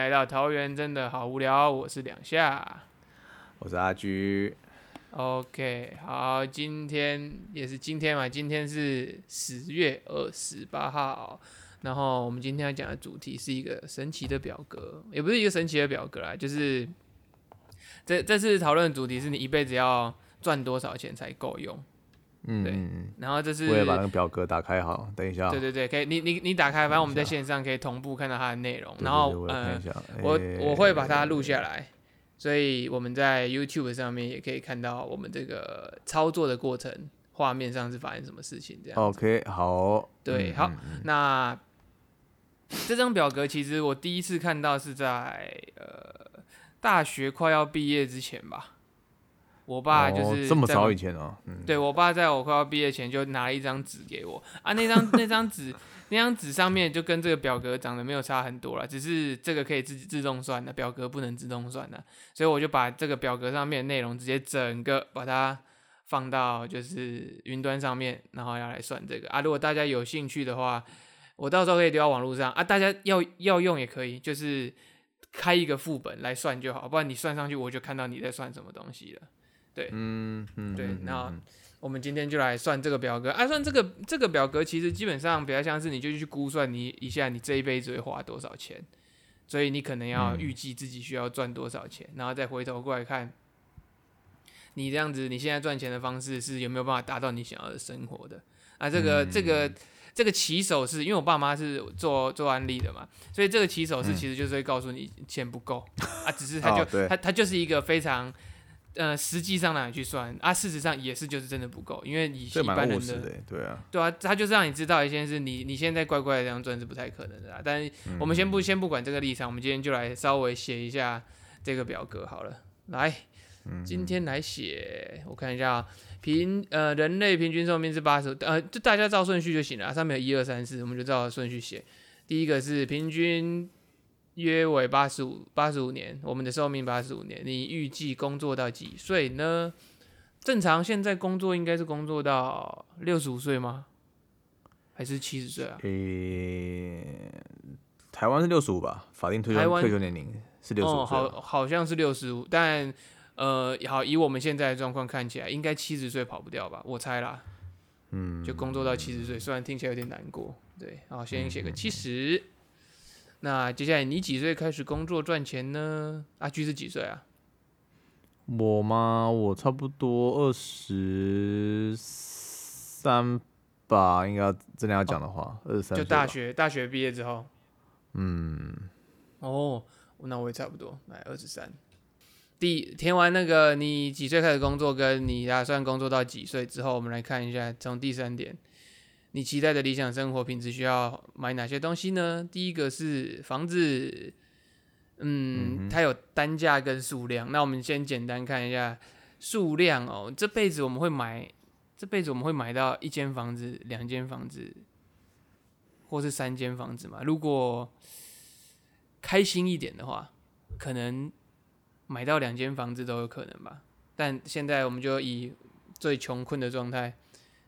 来到桃园，真的好无聊。我是两下，我是阿居。OK，好，今天也是今天嘛，今天是十月二十八号。然后我们今天要讲的主题是一个神奇的表格，也不是一个神奇的表格啦，就是这这次讨论的主题是你一辈子要赚多少钱才够用。嗯，对然后这是我也把那个表格打开好，等一下。对对对，可以，你你你打开，反正我们在线上可以同步看到它的内容。然后呃，我我会把它录下来，所以我们在 YouTube 上面也可以看到我们这个操作的过程，画面上是发生什么事情这样。OK，好。对，好，那这张表格其实我第一次看到是在呃大学快要毕业之前吧。我爸就是这么早以前哦，对我爸在我快要毕业前就拿了一张纸给我啊，那张那张纸那张纸上面就跟这个表格长得没有差很多了，只是这个可以自自动算的，表格不能自动算的，所以我就把这个表格上面的内容直接整个把它放到就是云端上面，然后要来算这个啊。如果大家有兴趣的话，我到时候可以丢到网络上啊，大家要要用也可以，就是开一个副本来算就好，不然你算上去我就看到你在算什么东西了。对，嗯嗯，对，那我们今天就来算这个表格。啊，算这个这个表格，其实基本上比较像是你就去估算你一下你这一辈子会花多少钱，所以你可能要预计自己需要赚多少钱，然后再回头过来看，你这样子你现在赚钱的方式是有没有办法达到你想要的生活的？啊，这个这个这个起手是因为我爸妈是做做安利的嘛，所以这个起手是其实就是会告诉你钱不够啊，只是他就他他就是一个非常。呃，实际上哪去算啊？事实上也是，就是真的不够，因为以一般人的对啊，对啊，他就是让你知道一件事，你你现在乖乖的这样赚是不太可能的啦。但我们先不先不管这个立场，我们今天就来稍微写一下这个表格好了。来，今天来写，我看一下，平呃人类平均寿命是八十，呃，就大家照顺序就行了，上面有一二三四，我们就照顺序写。第一个是平均。约为八十五八十五年，我们的寿命八十五年。你预计工作到几岁呢？正常现在工作应该是工作到六十五岁吗？还是七十岁啊？诶，台湾是六十五吧？法定退休退休年龄是六十五。好，好像是六十五，但呃，好，以我们现在的状况看起来，应该七十岁跑不掉吧？我猜啦。嗯，就工作到七十岁，虽然听起来有点难过。对，好，先写个七十。那接下来你几岁开始工作赚钱呢？阿居是几岁啊？我吗？我差不多二十三吧，应该真的要讲的话，二十三。就大学大学毕业之后。嗯。哦，那我也差不多，来二十三。第填完那个你几岁开始工作，跟你打算工作到几岁之后，我们来看一下从第三点。你期待的理想生活品质需要买哪些东西呢？第一个是房子，嗯，它有单价跟数量。那我们先简单看一下数量哦。这辈子我们会买，这辈子我们会买到一间房子、两间房子，或是三间房子嘛？如果开心一点的话，可能买到两间房子都有可能吧。但现在我们就以最穷困的状态，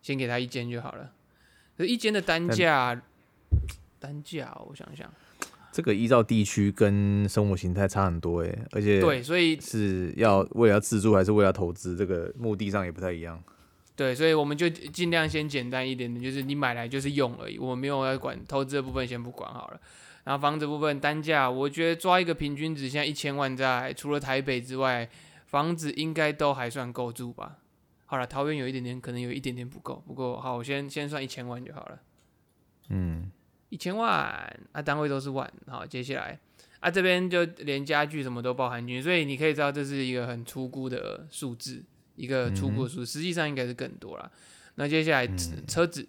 先给他一间就好了。一间的单价，单价，我想想，这个依照地区跟生活形态差很多哎，而且对，所以是要为了自住还是为了投资，这个目的上也不太一样。对，所以我们就尽量先简单一点的，就是你买来就是用而已，我们没有要管投资的部分，先不管好了。然后房子部分单价，我觉得抓一个平均值，现在一千万在除了台北之外，房子应该都还算够住吧。好了，桃园有一点点，可能有一点点不够。不过好，我先先算一千万就好了。嗯，一千万啊，单位都是万。好，接下来啊，这边就连家具什么都包含进去，所以你可以知道这是一个很粗估的数字，一个粗估数，实际上应该是更多了。那接下来车子，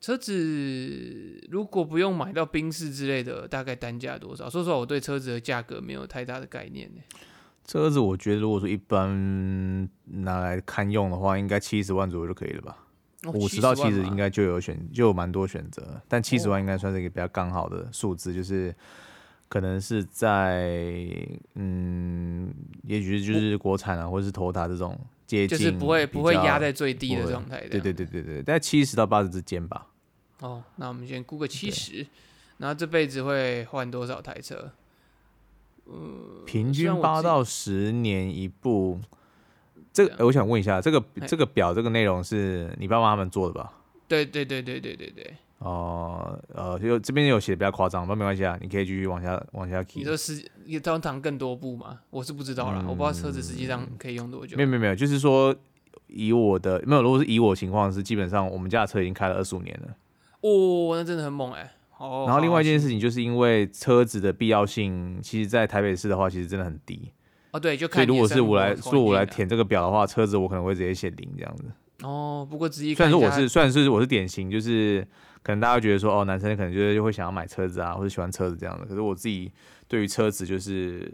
车子如果不用买到宾士之类的，大概单价多少？说实话，我对车子的价格没有太大的概念呢。车子我觉得，如果说一般拿来看用的话，应该七十万左右就可以了吧？五十到七十应该就有选，就有蛮多选择。但七十万应该算是一个比较刚好的数字，就是可能是在嗯，也许就是国产啊，或者是头塔这种接近，就是不会不会压在最低的状态。对对对对对，在七十到八十之间吧。哦，那我们先估个七十，然后这辈子会换多少台车？平均八到十年一部。这个，我想问一下，这个这个表这个内容是你爸妈他们做的吧？对对对对对对对，哦，呃，就这边有写的比较夸张，不过没关系啊，你可以继续往下往下你 key。说是也通常更多部嘛？我是不知道啦，我不知道车子实际上可以用多久没。有没有没有，就是说以我的没有，如果是以我情况是，基本上我们家的车已经开了二十五年了。哦，那真的很猛哎、哦，然后另外一件事，情，就是因为车子的必要性，其实在台北市的话，其实真的很低。哦对，就所以如果是我来环说我来填这个表的话，车子我可能会直接写零这样子。哦，不过仔细虽然说我是虽然是我是典型，就是可能大家觉得说哦，男生可能就是会想要买车子啊，或者喜欢车子这样的。可是我自己对于车子就是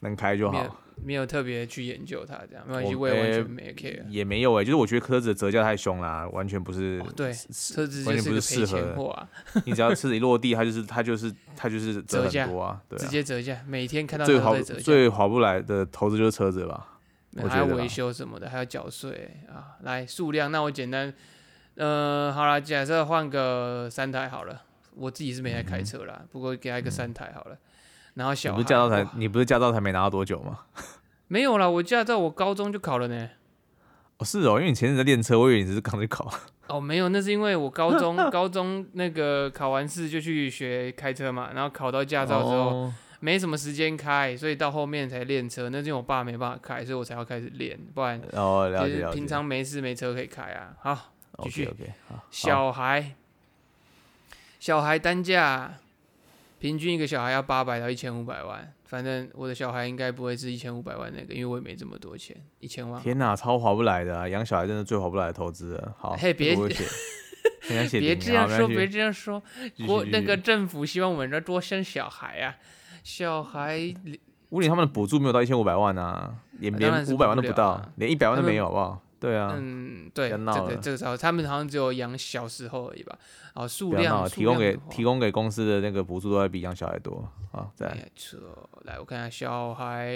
能开就好，没有特别去研究它，这样没关系，我我也完呃全没 care。也没有哎、就是我觉得车子的折价太凶啦，完全不是。哦对，车子完全不是个赔合 你只要车子一落地，它就是它就是它就是 折折价很多啊，对直啊。接折价，每天看到最好它都在折价，最划不来的投资就是车子吧。还要维修什么的，还要缴税啊。来数量，那我简单，呃，好了，假设换个三台好了，我自己是没在开车啦，不过给他一个三台好了。然后小孩不是驾照才你不是驾照才没拿到多久吗？没有啦，我驾照我高中就考了呢。哦，是哦，因为你前阵子在练车，我以为你只是刚去考。哦，没有，那是因为我高中高中那个考完试就去学开车嘛，然后考到驾照之后、哦没什么时间开，所以到后面才练车。那是因为我爸没办法开，所以我才要开始练，不然哦，了就是解了解。平常没事没车可以开啊。好，继续 OK 小孩，小孩单价平均一个小孩要八百到一千五百万，反正我的小孩应该不会是一千五百万那个，因为我也没这么多钱，一千万。天哪，超划不来的啊！养小孩真的最划不来的投资了。好，嘿别 写，别这样说，别这样说。国那个政府希望我们这多生小孩啊，小孩屋里他们的补助没有到一千五百万啊，连连五百万都不到连一百万都没有，好不好？对啊，嗯，对，这个这个时候他们好像只有养小时候而已吧？哦，数量提供给提供给公司的那个补助都要比养小孩多。好，再来来我看一下，小孩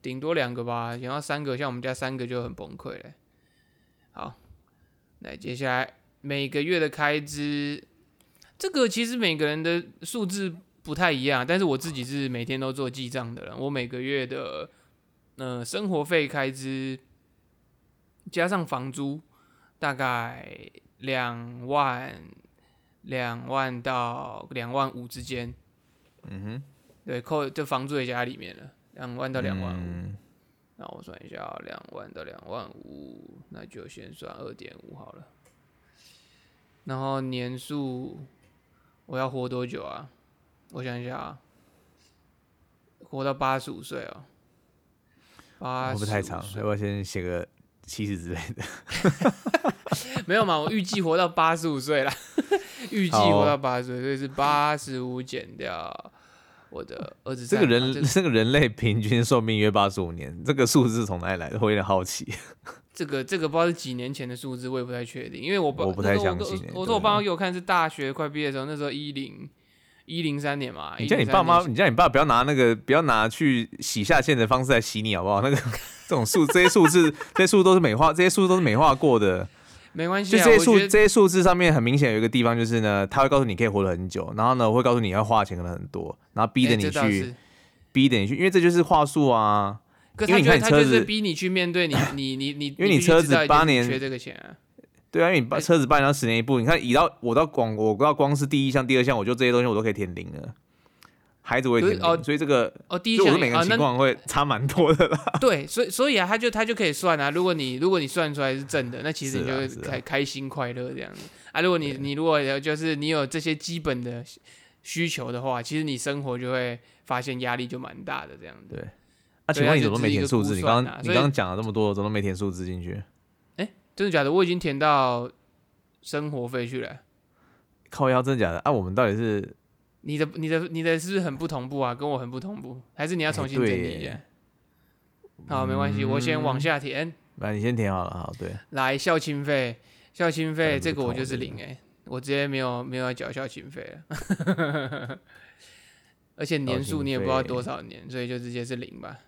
顶多两个吧，养到三个，像我们家三个就很崩溃了。好，那接下来每个月的开支，这个其实每个人的数字不太一样，但是我自己是每天都做记账的人，我每个月的呃生活费开支加上房租，大概两万两万到两万五之间。嗯哼，对，扣这房租也加在里面了，两万到两万五。嗯那我算一下，两万到两万五，那就先算二点五好了。然后年数我要活多久啊？我想一下啊，活到八十五岁哦。八会不太长？岁要不要先写个七十之类的？没有嘛，我预计活到八十五岁啦，预计活到八十岁，所以是八十五减掉我的儿子这个人这这个人类平均寿命约八十五年，这个数字是从哪里来的？我有点好奇。这个这个不知道是几年前的数字，我也不太确定，因为我爸我不太相信欸我我说我爸妈给我看是大学快毕业的时候，那时候一零一零三年嘛。你叫你爸妈，你叫你爸不要拿那个，不要拿去洗下线的方式来洗你，好不好？那个这种数，这些数字，这些数字都是美化，这些数字都是美化过的。没关系啊，就这些数，这些数字上面很明显有一个地方，就是呢，他会告诉你可以活得很久，然后呢，会告诉你要花钱可能很多，然后逼着哎你去，逼着你去，因为这就是话术啊。可因为你看你车子是逼你去面对你你你你，因为你车子八年缺这个钱啊，对啊，因为你把哎车子办到十年一部，你看以到我到广，我到光是第一项、第二项，我就这些东西我都可以填零了。孩子我也填零，哦所以这个，哦，第一项每个情况会差蛮多的啦。对，所以所以啊，他就他就可以算啊。如果你如果你算出来是正的，那其实你就会开、开心快乐这样子啊。如果你你如果有就是你有这些基本的需求的话，其实你生活就会发现压力就蛮大的这样子。对啊，对它请问你怎么没填数字？估你刚刚你刚刚讲了这么多，怎么都没填数字进去？真的假的？我已经填到生活费去了。靠腰真的假的？啊，我们到底是你的你的你的是不是很不同步啊？跟我很不同步，还是你要重新整理一下耶？好，没关系，我先往嗯下填。那你先填好了，好，对，来，校庆费，校庆费很这个我就是零哎、我直接没有没有要缴校庆费了，而且年数你也不知道多少年，所以就直接是零吧。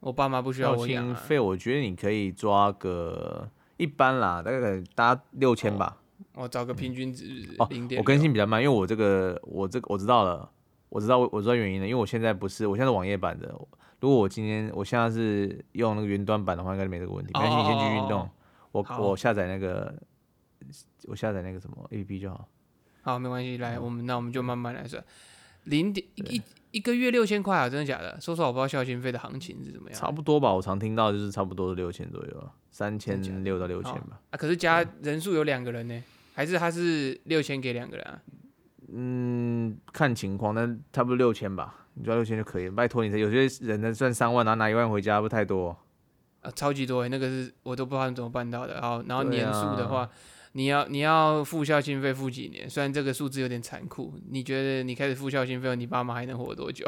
我爸妈不需要我养啊。庆费，我觉得你可以抓个一般啦，大概大家六千吧。我找个平均值哦。我更新比较慢，因为我这个我这个我知道了，我知道我知道原因了，因为我现在不是，我现在是网页版的。如果我今天我现在是用那个云端版的话，应该没这个问题。没关系，你先去运动。我我下载那个，我下载那个什么 A P P 就好。好，没关系，来，我们那我们就慢慢来算。零点一一个月六千块啊，真的假的？说实话，我不知道孝心费的行情是怎么样。差不多吧，我常听到就是差不多是六千左右，三千六到六千吧。啊，可是加人数有两个人呢，还是他是六千给两个人啊？嗯，看情况，但差不多六千吧。你抓六千就可以，拜托你。有些人呢赚三万，然后拿一万回家，不太多。啊，超级多，那个是我都不知道你怎么办到的。然后，然后年数的话，你要你要付孝心费付几年？虽然这个数字有点残酷，你觉得你开始付孝心费后，你爸妈还能活多久？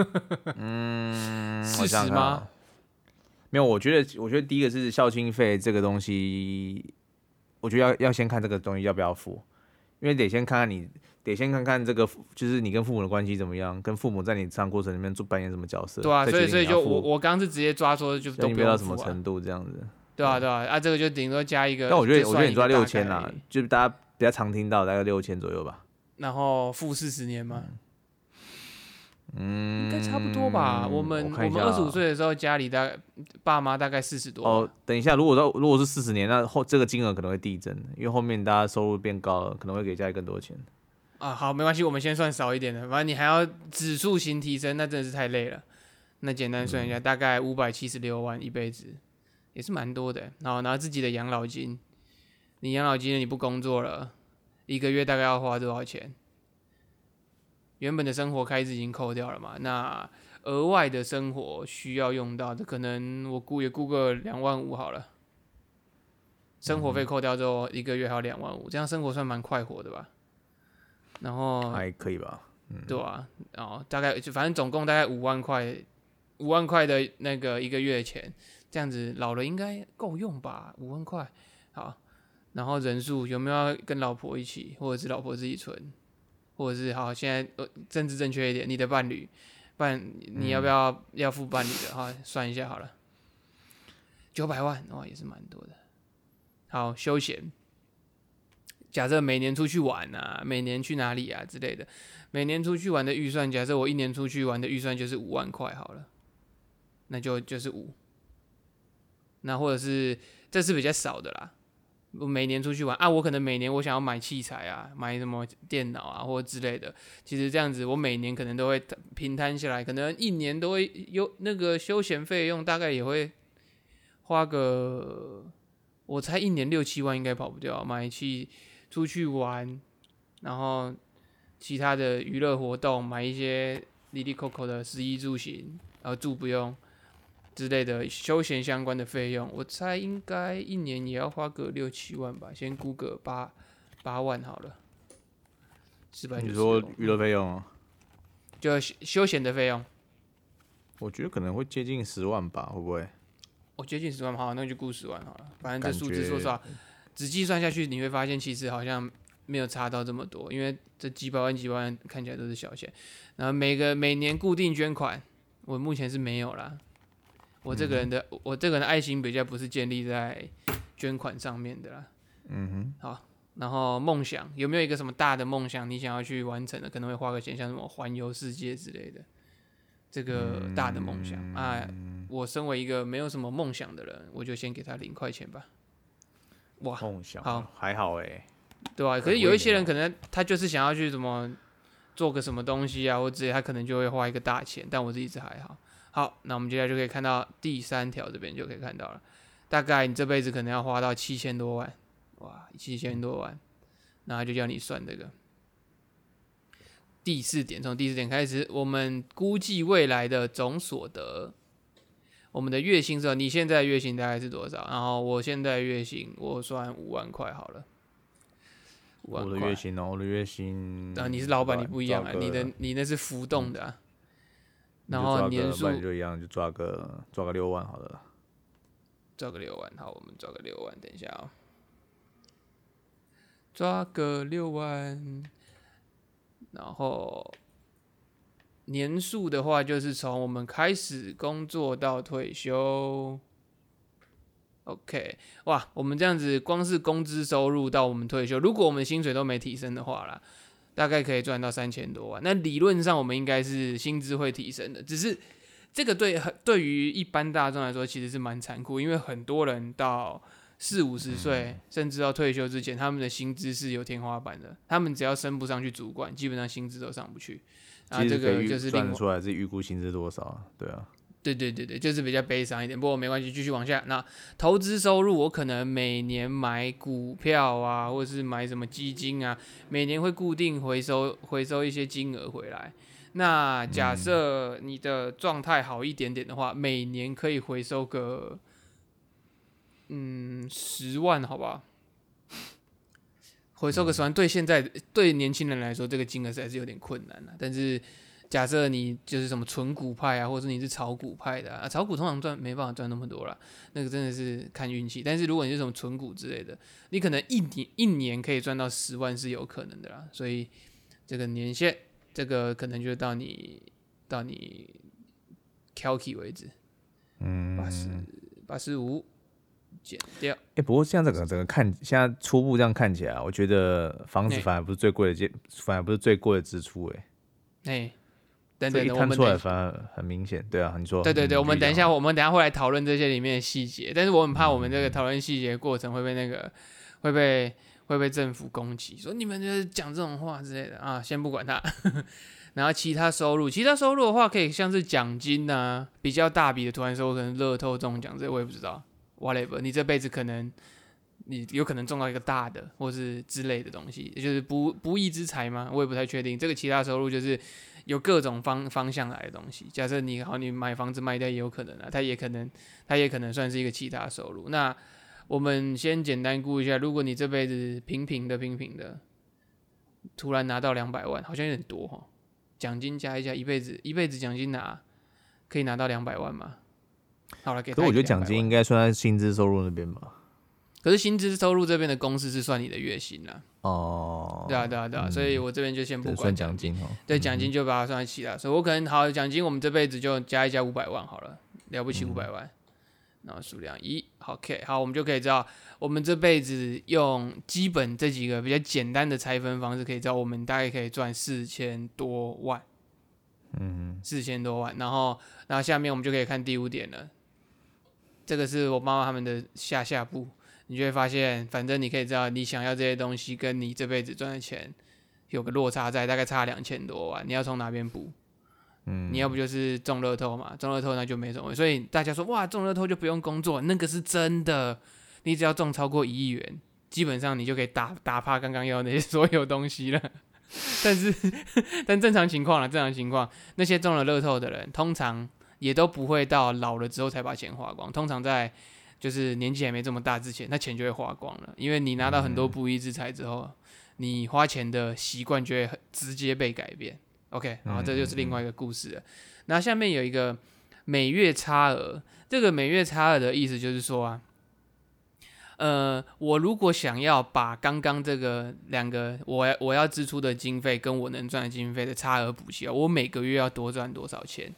嗯，事实吗？没有，我觉得，我觉得第一个是孝心费这个东西，我觉得要要先看这个东西要不要付，因为得先看看你。得先看看这个，就是你跟父母的关系怎么样，跟父母在你成长过程里面做扮演什么角色。对啊，所以所以就我我刚是直接抓说就都不到什么程度这样子。对啊对啊，啊这个就顶多加一个。但我觉得我觉得你抓六千啦，就是大家比较常听到大概六千左右吧。然后付四十年嘛？嗯，应该差不多吧。我们我们二十五岁的时候，家里大概爸妈大概四十多。哦，等一下，如果到如果是四十年，那后这个金额可能会递增，因为后面大家收入变高了，可能会给家里更多钱。啊，好，没关系，我们先算少一点的，反正你还要指数型提升，那真的是太累了。那简单算一下，大概五百七十六万一辈子，也是蛮多的。然后拿自己的养老金，你养老金你不工作了，一个月大概要花多少钱？原本的生活开支已经扣掉了嘛，那额外的生活需要用到的，可能我估也估个两万五好了。生活费扣掉之后，一个月还有两万五，这样生活算蛮快活的吧？然后还可以吧，对啊，然后大概就反正总共大概五万块，五万块的那个一个月钱，这样子老了应该够用吧？五万块，好，然后人数有没有跟老婆一起，或者是老婆自己存，或者是好现在呃政治正确一点，你的伴侣伴你要不要要付伴侣的哈？算一下好了，九百万哇也是蛮多的，好休闲。假设每年出去玩啊，每年去哪里啊之类的，每年出去玩的预算，假设我一年出去玩的预算就是五万块好了，那就就是五。那或者是这是比较少的啦，我每年出去玩啊，我可能每年我想要买器材啊，买什么电脑啊或之类的，其实这样子我每年可能都会平摊下来，可能一年都会有那个休闲费用，大概也会花个，我猜一年六七万应该跑不掉，买器。出去玩，然后其他的娱乐活动，买一些里里扣扣的食衣住行，然后住不用之类的休闲相关的费用，我猜应该一年也要花个六七万吧，先估个八八万好了。四百你说娱乐费用？就休闲的费用？我觉得可能会接近十万吧，会不会？我接近十万，好，那就估十万好了。反正这数字说实话。只计算下去，你会发现其实好像没有差到这么多，因为这几百万、几百万看起来都是小钱。然后每个每年固定捐款，我目前是没有啦。我这个人的我这个人的爱心比较不是建立在捐款上面的啦。嗯哼。好，然后梦想有没有一个什么大的梦想，你想要去完成的，可能会花个钱，像什么环游世界之类的，这个大的梦想啊。我身为一个没有什么梦想的人，我就先给他零块钱吧。哇，梦想好，还好哎，对吧？可是有一些人可能他就是想要去什么做个什么东西啊，或者他可能就会花一个大钱。但我是一直还好。好，那我们接下来就可以看到第三条这边就可以看到了，大概你这辈子可能要花到七千多万，哇，七千多万，那就叫你算这个第四点，从第四点开始，我们估计未来的总所得。我们的月薪是，你现在月薪大概是多少？然后我现在月薪我算五万块好了。我的月薪哦，我的月薪。啊，你是老板，你不一样啊，你的你那是浮动的。然后年数就一样，就抓个抓个六万好了。抓个六万，好，我们抓个六万，等一下啊。抓个六万，然后。年数的话，就是从我们开始工作到退休。OK，哇，我们这样子光是工资收入到我们退休，如果我们薪水都没提升的话啦，大概可以赚到三千多万。那理论上我们应该是薪资会提升的，只是这个对对于一般大众来说其实是蛮残酷，因为很多人到四五十岁甚至到退休之前，他们的薪资是有天花板的，他们只要升不上去主管，基本上薪资都上不去。啊，这个就是算出来是预估薪资多少？对啊。对对对对，就是比较悲伤一点，不过没关系，继续往下。那投资收入，我可能每年买股票啊，或者是买什么基金啊，每年会固定回收回收一些金额回来。那假设你的状态好一点点的话，每年可以回收个嗯十万，好吧？回收个十万，对现在对年轻人来说，这个金额实在是有点困难了，但是。假设你就是什么纯股派啊，或者是你是炒股派的啊，炒股通常赚没办法赚那么多啦，那个真的是看运气。但是如果你是什么纯股之类的，你可能一年一年可以赚到十万是有可能的啦。所以这个年限，这个可能就到你到你 calky 为止，嗯，八十八十五减掉。哎，不过现在整个整个看，现在初步这样看起来，我觉得房子反而不是最贵的支，反而不是最贵的支出，哎，哎。等等，看出来反而很明显，对啊，你说。对对对，我们等一下，我们等下会来讨论这些里面的细节，但是我很怕我们这个讨论细节过程会被那个会被会被政府攻击，说你们就是讲这种话之类的。啊，先不管它。然后其他收入，其他收入的话，可以像是奖金呐，比较大笔的突然收入，可能乐透中奖这我也不知道，whatever，你这辈子可能你有可能中到一个大的，或是之类的东西，也就是不不义之财吗？我也不太确定。这个其他收入就是。有各种方方向来的东西。假设你好，你买房子卖掉也有可能啊，它也可能，它也可能算是一个其他收入。那我们先简单估一下，如果你这辈子平平的平平的，突然拿到两百万，好像有点多哈。奖金加一下，一辈子一辈子奖金拿可以拿到两百万吗？好了，给。可我觉得奖金应该算在薪资收入那边吧。可是薪资收入这边的公式是算你的月薪啦。哦。对啊，对啊，对啊，所以我这边就先不管奖金哦。对，奖金就把它算起来。所以我可能好奖金，我们这辈子就加一加五百万好了，了不起五百万。然后数量一，OK，好，我们就可以知道，我们这辈子用基本这几个比较简单的拆分方式，可以知道我们大概可以赚四千多万。嗯。四千多万，然后，然后下面我们就可以看第五点了。这个是我妈妈他们的下下部。你就会发现，反正你可以知道，你想要这些东西跟你这辈子赚的钱有个落差在，大概差两千多万，你要从哪边补？嗯，你要不就是中乐透嘛，中乐透那就没什么。所以大家说，哇，中乐透就不用工作，那个是真的。你只要中超过一亿元，基本上你就可以打打趴刚刚要那些 所有东西了。但是，但正常情况了，正常情况，那些中了乐透的人，通常也都不会到老了之后才把钱花光，通常在。就是年纪还没这么大之前，那钱就会花光了。因为你拿到很多不义之财之后，你花钱的习惯就会很直接被改变。OK，然后这就是另外一个故事了。那下面有一个每月差额，这个每月差额的意思就是说啊，呃，我如果想要把刚刚这个两个我我要支出的经费跟我能赚的经费的差额补齐啊，我每个月要多赚多少钱？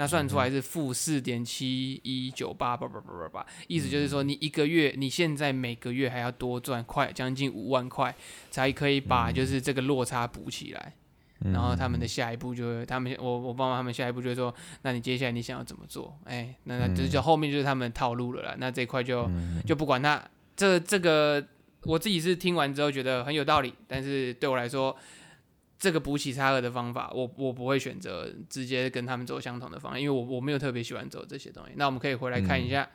那算出来是负四点七一九八八八八八八，意思就是说，你一个月，你现在每个月还要多赚快将近五万块，才可以把就是这个落差补起来。然后他们的下一步就，他们我我爸妈他们下一步就是说，那你接下来你想要怎么做？哎，那那就后面就是他们套路了啦。那这块就就不管他，这这个我自己是听完之后觉得很有道理，但是对我来说。这个补起差额的方法，我我不会选择直接跟他们走相同的方案，因为我我没有特别喜欢走这些东西。那我们可以回来看一下，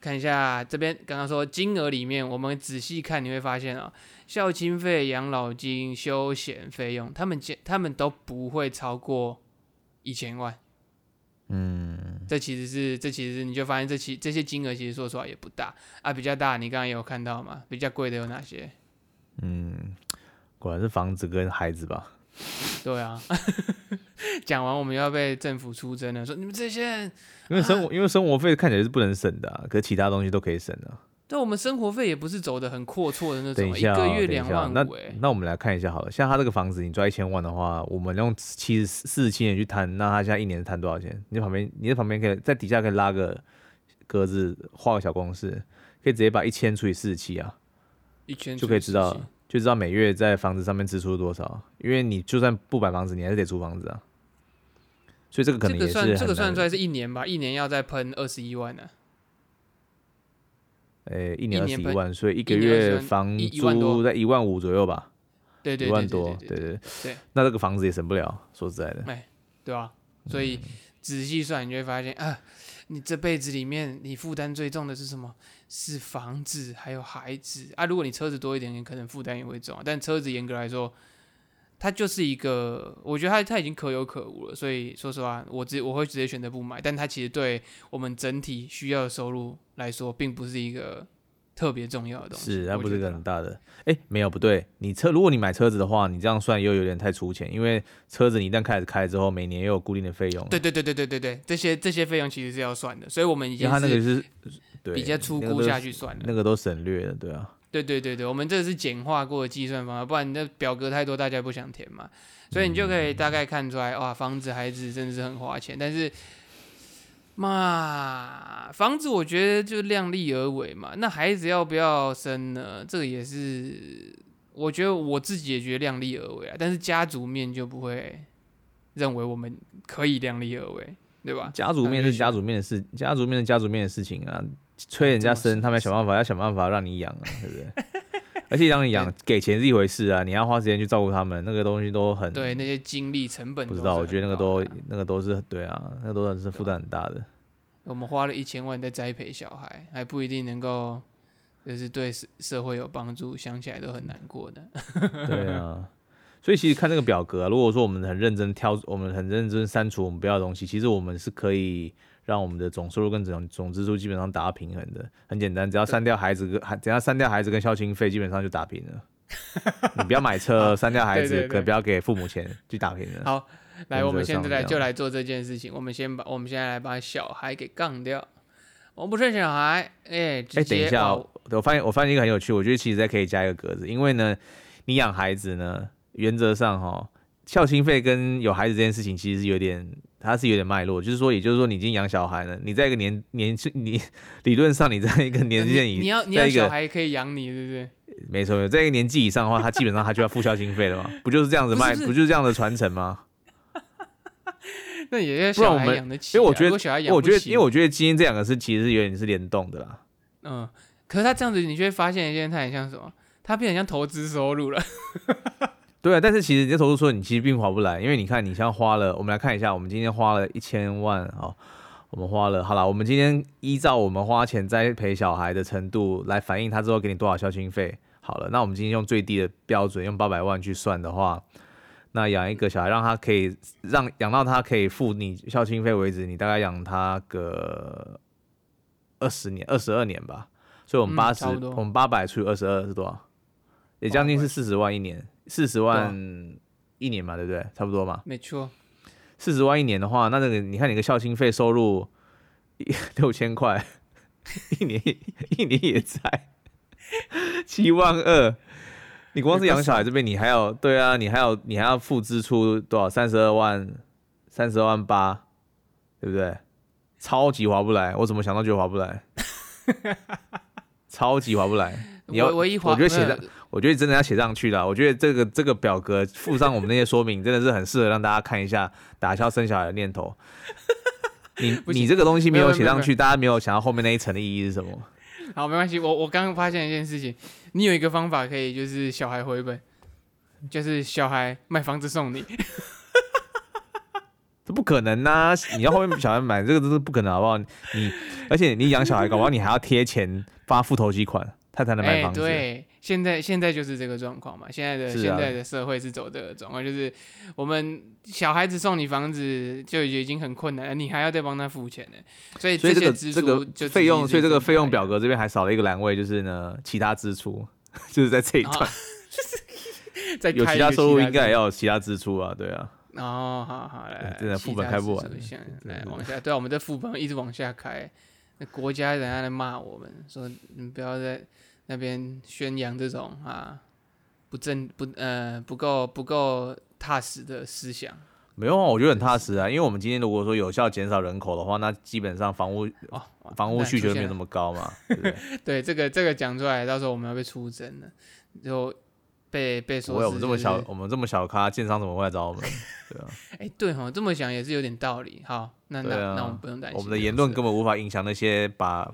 看一下这边刚刚说金额里面，我们仔细看你会发现啊，孝亲费、养老金、休闲费用，他们他们都不会超过一千万。嗯，这其实是这其实你就发现这其这些金额其实说实话也不大啊，比较大你刚刚有看到吗？比较贵的有哪些？嗯，果然是房子跟孩子吧。对啊，讲完我们要被政府出征了，说你们这些人，因为生活因为生活费看起来是不能省的，可是其他东西都可以省的。对，我们生活费也不是走的很阔绰的那种，一个月两万五。那那我们来看一下好了，像他这个房子，你赚一千万的话，我们用七十四十七年去摊，那他现在一年摊多少钱？你旁边你在旁边可以在底下可以拉个格子，画个小公式，可以直接把一千除以四十七啊，一千就可以知道。就知道每月在房子上面支出多少。因为你就算不买房子，你还是得租房子啊。所以这个可能也是算这个算出来是一年吧，一年要再喷二十一万呢。诶，一年二十一万，所以一个月房租在一万五左右吧。对对，一万多，对对对。那这个房子也省不了，说实在的。哎，对啊，所以仔细算，你就会发现啊，你这辈子里面你负担最重的是什么？是房子还有孩子啊。如果你车子多一点，你可能负担也会重啊。但车子严格来说，它就是一个，我觉得它它已经可有可无了。所以说实话，我直我会直接选择不买。但它其实对我们整体需要的收入来说，并不是一个。特别重要的东西是，它不是个很大的。哎，没有不对，你车如果你买车子的话，你这样算又有点太粗浅，因为车子你一旦开始开之后，每年又有固定的费用。对对对对对对对，这些这些费用其实是要算的，所以我们已经他那个是比较粗估下去算的，那个都省略了，对啊。对对对对，我们这是简化过的计算方法，不然你那表格太多，大家不想填嘛，所以你就可以大概看出来，哇，房子孩子真的是很花钱，但是。嘛，房子我觉得就量力而为嘛。那孩子要不要生呢？这个也是，我觉得我自己也觉得量力而为啊。但是家族面就不会认为我们可以量力而为，对吧？家族面是家族面的事，家族面是家族面的事情啊。催人家生，他们要想办法，要想办法让你养啊，对不对？而且让你养，给钱是一回事啊，你要花时间去照顾他们，那个东西都很对，那些精力成本不知道，我觉得那个都那个都是对啊，那个都是负担很大的。我们花了一千万在栽培小孩，还不一定能够就是对社社会有帮助，想起来都很难过的。对啊，所以其实看这个表格，如果说我们很认真挑，我们很认真删除我们不要的东西，其实我们是可以让我们的总收入跟总总支出基本上达到平衡的。很简单，只要删掉孩子跟还只要删掉孩子跟孝亲费，基本上就打平了。你不要买车，删掉孩子，可不要给父母钱，就打平了。好。来，我们现在来就来做这件事情。我们先把我们现在来把小孩给杠掉。我们不生小孩，哎，哎，等一下，我发现我发现一个很有趣，我觉得其实再可以加一个格子，因为呢，你养孩子呢，原则上哈，孝心费跟有孩子这件事情其实是有点，它是有点脉络，就是说，也就是说，你已经养小孩了，你在一个年年轻，你理论上你在一个年纪以，你要你要小孩可以养你，对不对？没错，在一个年纪以上的话，他基本上他就要付孝心费了嘛，不就是这样子卖，不就是这样的传承吗？那也要小孩养得起，因为我觉得，我觉得，因为我觉得基因这两个是其实是有点是联动的啦。嗯，可是他这样子，你就会发现一件，他很像什么？他变成像投资收入了。对啊，但是其实你投诉说你其实并划不来，因为你看，你像花了，我们来看一下，我们今天花了一千万啊，我们花了，好了，我们今天依照我们花钱栽培小孩的程度来反映他之后给你多少孝心费。好了，那我们今天用最低的标准，用八百万去算的话。那养一个小孩，让他可以让养到他可以付你孝心费为止，你大概养他个二十年、二十二年吧。所以，我们八十，我们八百除以二十二是多少？也将近是四十万一年，四十万一年嘛，对不对？差不多嘛。没错。四十万一年的话，那这个你看，你个孝心费收入 六千块，一年一年也才七万二。你光是养小孩这边，你还要对啊，你还要你还要付支出多少？三十二万，三十二万八，对不对？超级划不来，我怎么想到就划不来？超级划不来。你要，我觉得写上，我觉得真的要写上去了。我觉得这个这个表格附上我们那些说明，真的是很适合让大家看一下打消生小孩的念头。你你这个东西没有写上去，大家没有想到后面那一层的意义是什么？好，没关系。我我刚刚发现一件事情，你有一个方法可以，就是小孩回本，就是小孩买房子送你。这不可能呐！你要后面小孩买这个都是不可能，好不好？你而且你养小孩，搞不好你还要贴钱发付头期款。他才能买房子。对，现在现在就是这个状况嘛。现在的现在的社会是走这个状况，就是我们小孩子送你房子就已经很困难了，你还要再帮他付钱呢。所以所以这个这个费用，所以这个费用表格这边还少了一个栏位，就是呢其他支出，就是在这一段，在有其他收入应该也要有其他支出啊，对啊。哦，好好来，真的副本开不完，来往下，对啊，我们的副本一直往下开，那国家人家来骂我们说你不要再。那边宣扬这种啊不正不呃不够不够踏实的思想，没有啊，我觉得很踏实啊，因为我们今天如果说有效减少人口的话，那基本上房屋哦房屋需求没有那么高嘛。对对, 对这个这个讲出来，到时候我们要被出征了，就被被说我们这么小，我们这么小咖，建商怎么会来找我们？对啊，哎、对哈，这么想也是有点道理。好，那那、那我们不用担心，我们的言论根本无法影响那些把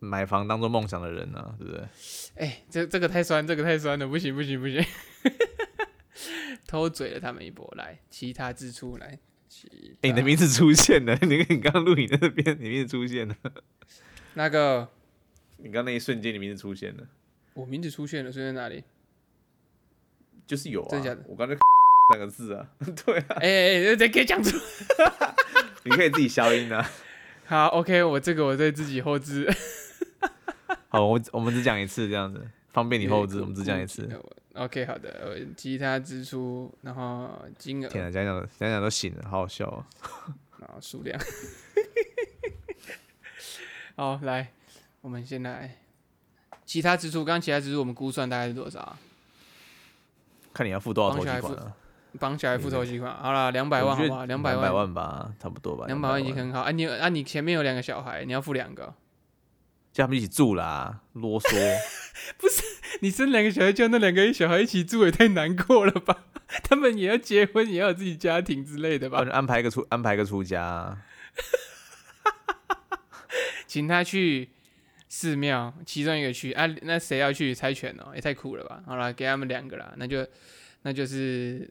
买房当做梦想的人呢、对不对？哎、这这个太酸，这个太酸了，不行不行不行，偷嘴了他们一波。来，其他支出来，其哎、你的名字出现了，你你刚刚录影那边，你名字出现了，那个你刚那一瞬间，你名字出现了，我名字出现了，出现在哪里？就是有啊，真的假的我刚才两个字啊，对啊，哎哎哎，这可以讲出。你可以自己消音啊。好，OK，我这个我在自己后置。好，我我们只讲一次这样子，方便你后置，我们只讲一次。。OK，好的，呃，其他支出，然后金额，天啊，讲讲讲讲都醒了，好好笑哦。然后数量。好，来，我们先来其他支出。刚刚其他支出我们估算大概是多少啊？看你要付多少头期款啊？帮小孩付头期款，好了，两百万好不好？两百万，吧，差不多吧。两百万已经很好。啊，你啊，你前面有两个小孩，你要付两个。叫他们一起住啦，啰嗦。不是你生两个小孩，叫那两个小孩一起住，也太难过了吧？他们也要结婚，也要有自己家庭之类的吧安排一个出安排一个出家啊，请他去寺庙，其中一个去啊，那谁要去猜拳哦？也太酷了吧！好了，给他们两个啦，那就那就是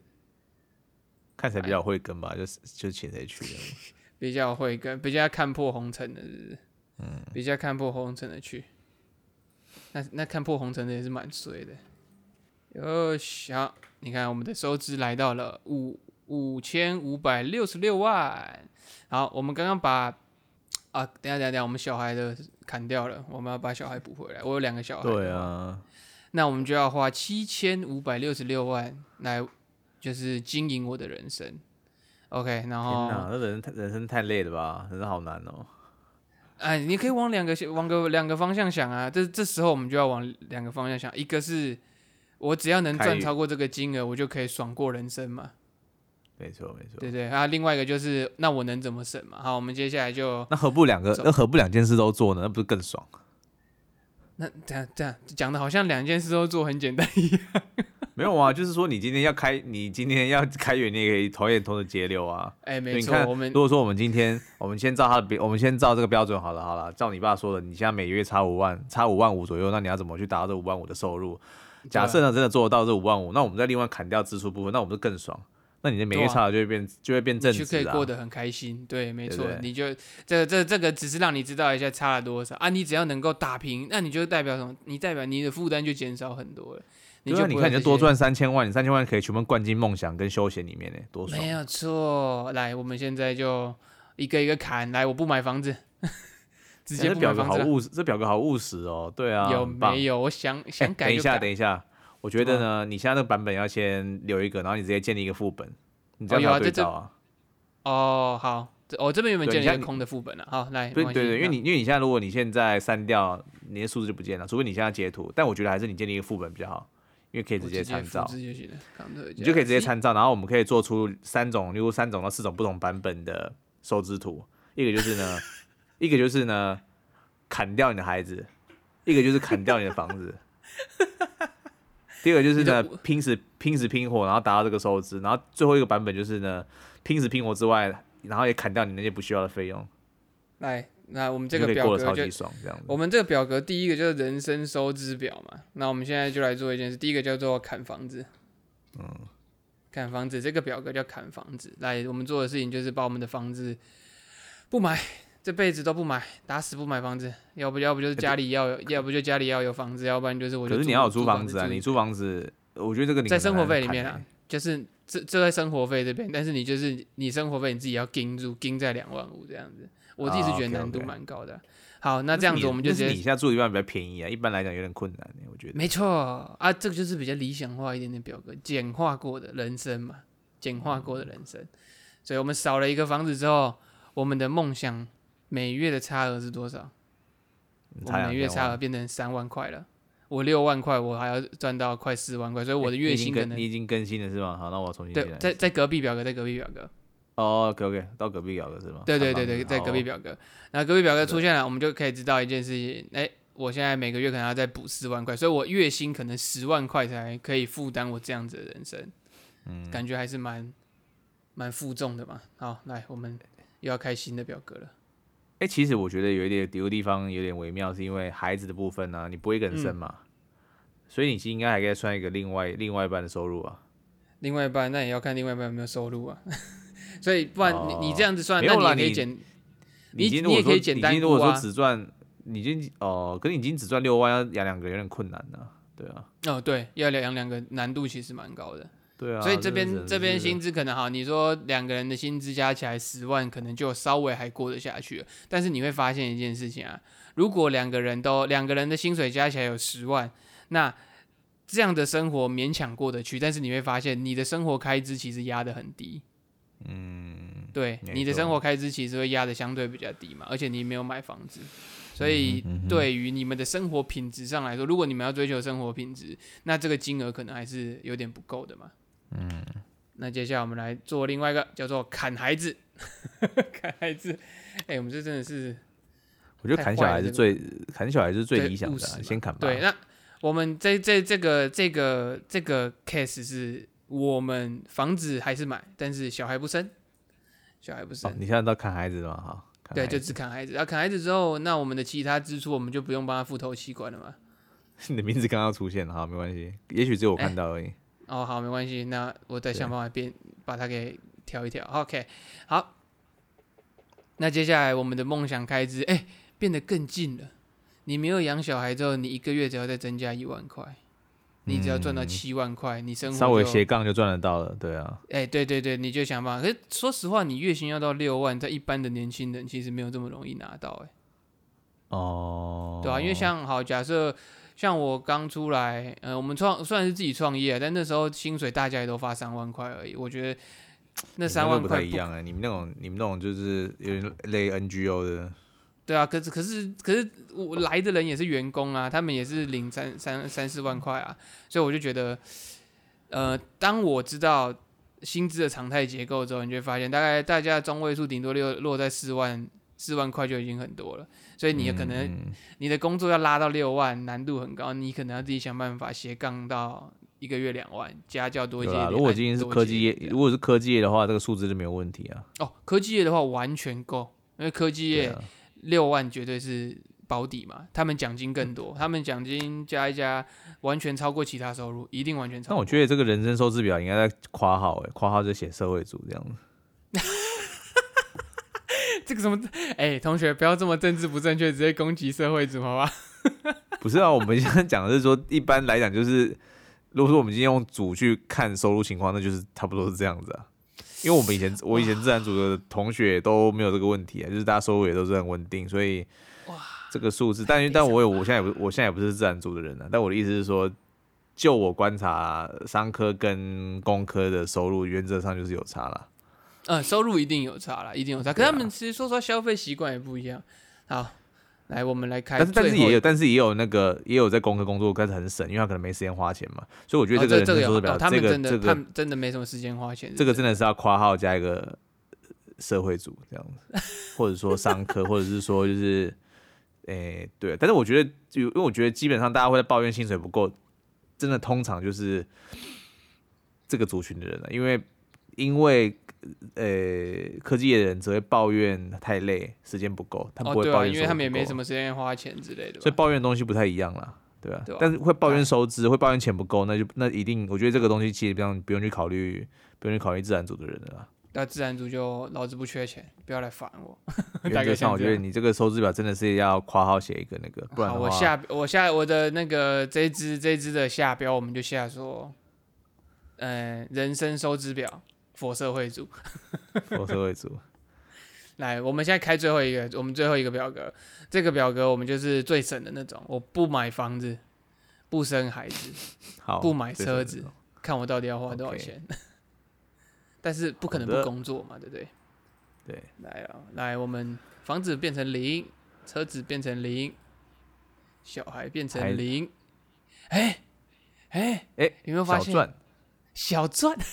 看谁比较会跟吧，就是就请谁去。比较会跟比较看破红尘的，是？嗯，比较看破红尘的去。那那看破红尘的也是蛮衰的。哟，好，你看我们的收支来到了五五千五百六十六万。好，我们刚刚把啊，等下等下等下，我们小孩的砍掉了，我们要把小孩补回来。我有两个小孩。对。啊，那我们就要花七千五百六十六万来，就是经营我的人生。OK，然后天哪，后，那人人生太累了吧，人生好难哦。哎，你可以往两个往个两个方向想啊。这这时候我们就要往两个方向想，一个是我只要能赚超过这个金额，我就可以爽过人生嘛，没错没错。对不对？啊，另外一个就是那我能怎么省嘛？好，我们接下来就那何不两个？那何不两件事都做呢？那不是更爽？那这样这样讲的好像两件事都做很简单一样。没有啊，就是说你今天要开，你今天要开源，你也可以投也投的节流啊。哎，没错，我们如果说我们今天，我们先照他的标，我们先照这个标准好了，好了，照你爸说的，你现在每月差五万，差五万五左右，那你要怎么去达到这五万五的收入？假设呢，真的做得到这五万五，那我们再另外砍掉支出部分，那我们就更爽。那你的每月差额就会变，就会变正就可。以过得很开心。对，没错，你就这这这个只是让你知道一下差了多少啊。你只要能够打平，那你就代表什么？你代表你的负担就减少很多了。你对啊，你。看你就多赚三千万，你三千万可以全部灌进梦想跟休闲里面呢，多爽没！有错，来，我们现在就一个一个砍。来，我不买房子，直接表格不买房子了。好务实，这表格好务实哦。对啊，有没有？我想想改等一下。等一下，我觉得呢，你现在那个版本要先留一个，然后你直接建立一个副本，你这样才有哦有啊这对照啊。哦，好，这我这边有没有建立一个空的副本啊？好，来，对对对，因为你因为你现在如果你现在删掉，你的数字就不见了，除非你现在截图。但我觉得还是你建立一个副本比较好，因为可以直接参照你就可以直接参。照，然后我们可以做出三种，例如三种到四种不同版本的收支图。一个就是呢，一个就是呢，砍掉你的孩子；一个就是砍掉你的房子。第二个就是呢，拼死拼死拼活，然后达到这个收支。然后最后一个版本就是呢，拼死拼活之外，然后也砍掉你那些不需要的费用，来，那我们这个表格就。我们这个表格第一个就是人生收支表嘛，那我们现在就来做一件事，第一个叫做砍房子。嗯，砍房子这个表格叫砍房子。来，我们做的事情就是把我们的房子不买，这辈子都不买，打死不买房子。要不要不就是家里要有，要不就家里要有房子，要不然就是我可是你要有租租房子啊，住你租房子，我觉得这个你在生活费里面啊就是这这在生活费这边，但是你就是你生活费你自己要盯住，盯在两万五这样子。我自己是觉得哦难度蛮高的啊。好，那这样子我们就直接但是你现在住的地方比较便宜啊，一般来讲有点困难欸我觉得。没错啊，这个就是比较理想化一点点表格，简化过的人生嘛，简化过的人生。所以我们少了一个房子之后，我们的梦想每月的差额是多少？我每月差额变成三万块了。我六万块，我还要赚到快四万块，所以我的月薪可能已经更新了是吗？好，那我重新进来。对在在隔壁表格，在隔壁表格，哦，OK OK，到隔壁表哥是吗？对对对对，在隔壁表格，然后隔壁表哥出现了，我们就可以知道一件事情，哎，我现在每个月可能要再补四万块，所以我月薪可能十万块才可以负担我这样子的人生，嗯，感觉还是蛮蛮负重的嘛。好，来，我们又要开新的表格了。哎，其实我觉得有一点有个地方有点微妙，是因为孩子的部分呢，你不会一个人生嘛，所以你其实应该还可以算一个另外另外一半的收入啊。另外一半，那也要看另外一半有没有收入啊。所以不然你你这样子算，那你也可以简，你你也可以简单如果说只赚，你已经哦，可是已经只赚六万，要养两个有点困难呢。对啊。哦，对，要养两个难度其实蛮高的。对啊。所以这边这边薪资可能哈，你说两个人的薪资加起来十万，可能就稍微还过得下去了。但是你会发现一件事情啊，如果两个人都两个人的薪水加起来有十万，那这样的生活勉强过得去，但是你会发现你的生活开支其实压得很低。嗯，对，你的生活开支其实会压的相对比较低嘛，而且你没有买房子，所以对于你们的生活品质上来说，如果你们要追求生活品质，那这个金额可能还是有点不够的嘛。嗯，那接下来我们来做另外一个叫做砍孩子，砍孩子，哎，我们这真的是，我觉得砍小孩是最砍小孩是最理想的，先砍吧。对，那我们这这这个这个这个 case 是。我们房子还是买，但是小孩不生，小孩不生。你现在到看孩子了哈？对，就只看孩子。啊，看孩子之后，那我们的其他支出我们就不用帮他付头期款了嘛？你的名字刚刚出现了哈，没关系，也许只有我看到而已。哦，好，没关系，那我再想办法变把它给调一调。OK，好。那接下来我们的梦想开支，哎，变得更近了。你没有养小孩之后，你一个月只要再增加一万块。你只要赚到七万块，你生活稍微斜杠就赚得到了，对啊。哎，对对对，你就想办法。可是说实话，你月薪要到六万，在一般的年轻人其实没有这么容易拿到，哎。哦。对啊，因为像好假设，像我刚出来，呃，我们创虽然是自己创业，但那时候薪水大家也都发三万块而已。我觉得那三万块不太一样哎，你们那种你们那种就是有点类 NGO 的。对啊，可是可是可是我来的人也是员工啊，他们也是领三三三四万块啊，所以我就觉得，呃，当我知道薪资的常态结构之后，你就会发现，大概大家中位数顶多六落在四万四万块就已经很多了，所以你可能你的工作要拉到六万，难度很高，你可能要自己想办法斜杠到一个月两万，家教多一些。如果今天是科技业，如果是科技业的话，这个数字就没有问题啊。哦，科技业的话完全够，因为科技业。六万绝对是保底嘛，他们奖金更多，他们奖金加一加，完全超过其他收入，一定完全超。那我觉得这个人生收支表应该在括号，哎，括号就写社会组这样子。这个什么？哎，同学不要这么政治不正确，直接攻击社会组，好吧？不是啊，我们现在讲的是说，一般来讲就是，如果说我们今天用组去看收入情况，那就是差不多是这样子啊。因为我们以前我以前自然组的同学都没有这个问题啊，就是大家收入也都是很稳定，所以哇，这个数字，但但我有我现在也不我现在也不是自然组的人了，但我的意思是说，就我观察，商科跟工科的收入原则上就是有差了。嗯，收入一定有差了，一定有差，可他们其实说实话消费习惯也不一样。好。来，我们来开。但是但是也有，但是也有那个也有在工科工作，但是很省，因为他可能没时间花钱嘛。所以我觉得这个这个这个这个真的没什么时间花钱。这个真的是要括号加一个社会组这样子，或者说商科，或者是说就是，诶，对。但是我觉得，就因为我觉得基本上大家会在抱怨薪水不够，真的通常就是这个族群的人了，因为因为。呃，科技业的人只会抱怨太累，时间不够，他不会抱怨因为他们也没什么时间花钱之类的，所以抱怨的东西不太一样啦，对吧？但是会抱怨收支，会抱怨钱不够，那就那一定，我觉得这个东西其实不用不用去考虑，不用去考虑自然组的人了。那自然组就老子不缺钱，不要来烦我。原则上，我觉得你这个收支表真的是要括号写一个那个，不然我下我下我的那个这支这支的下标，我们就下说，呃，人生收支表。佛社会组，佛社会组，来，我们现在开最后一个，我们最后一个表格，这个表格我们就是最省的那种，我不买房子，不生孩子，好，不买车子，看我到底要花多少钱，但是不可能不工作嘛，对不对？对，来啊，来，我们房子变成零，车子变成零，小孩变成零，哎，哎，哎，有没有发现？小赚？小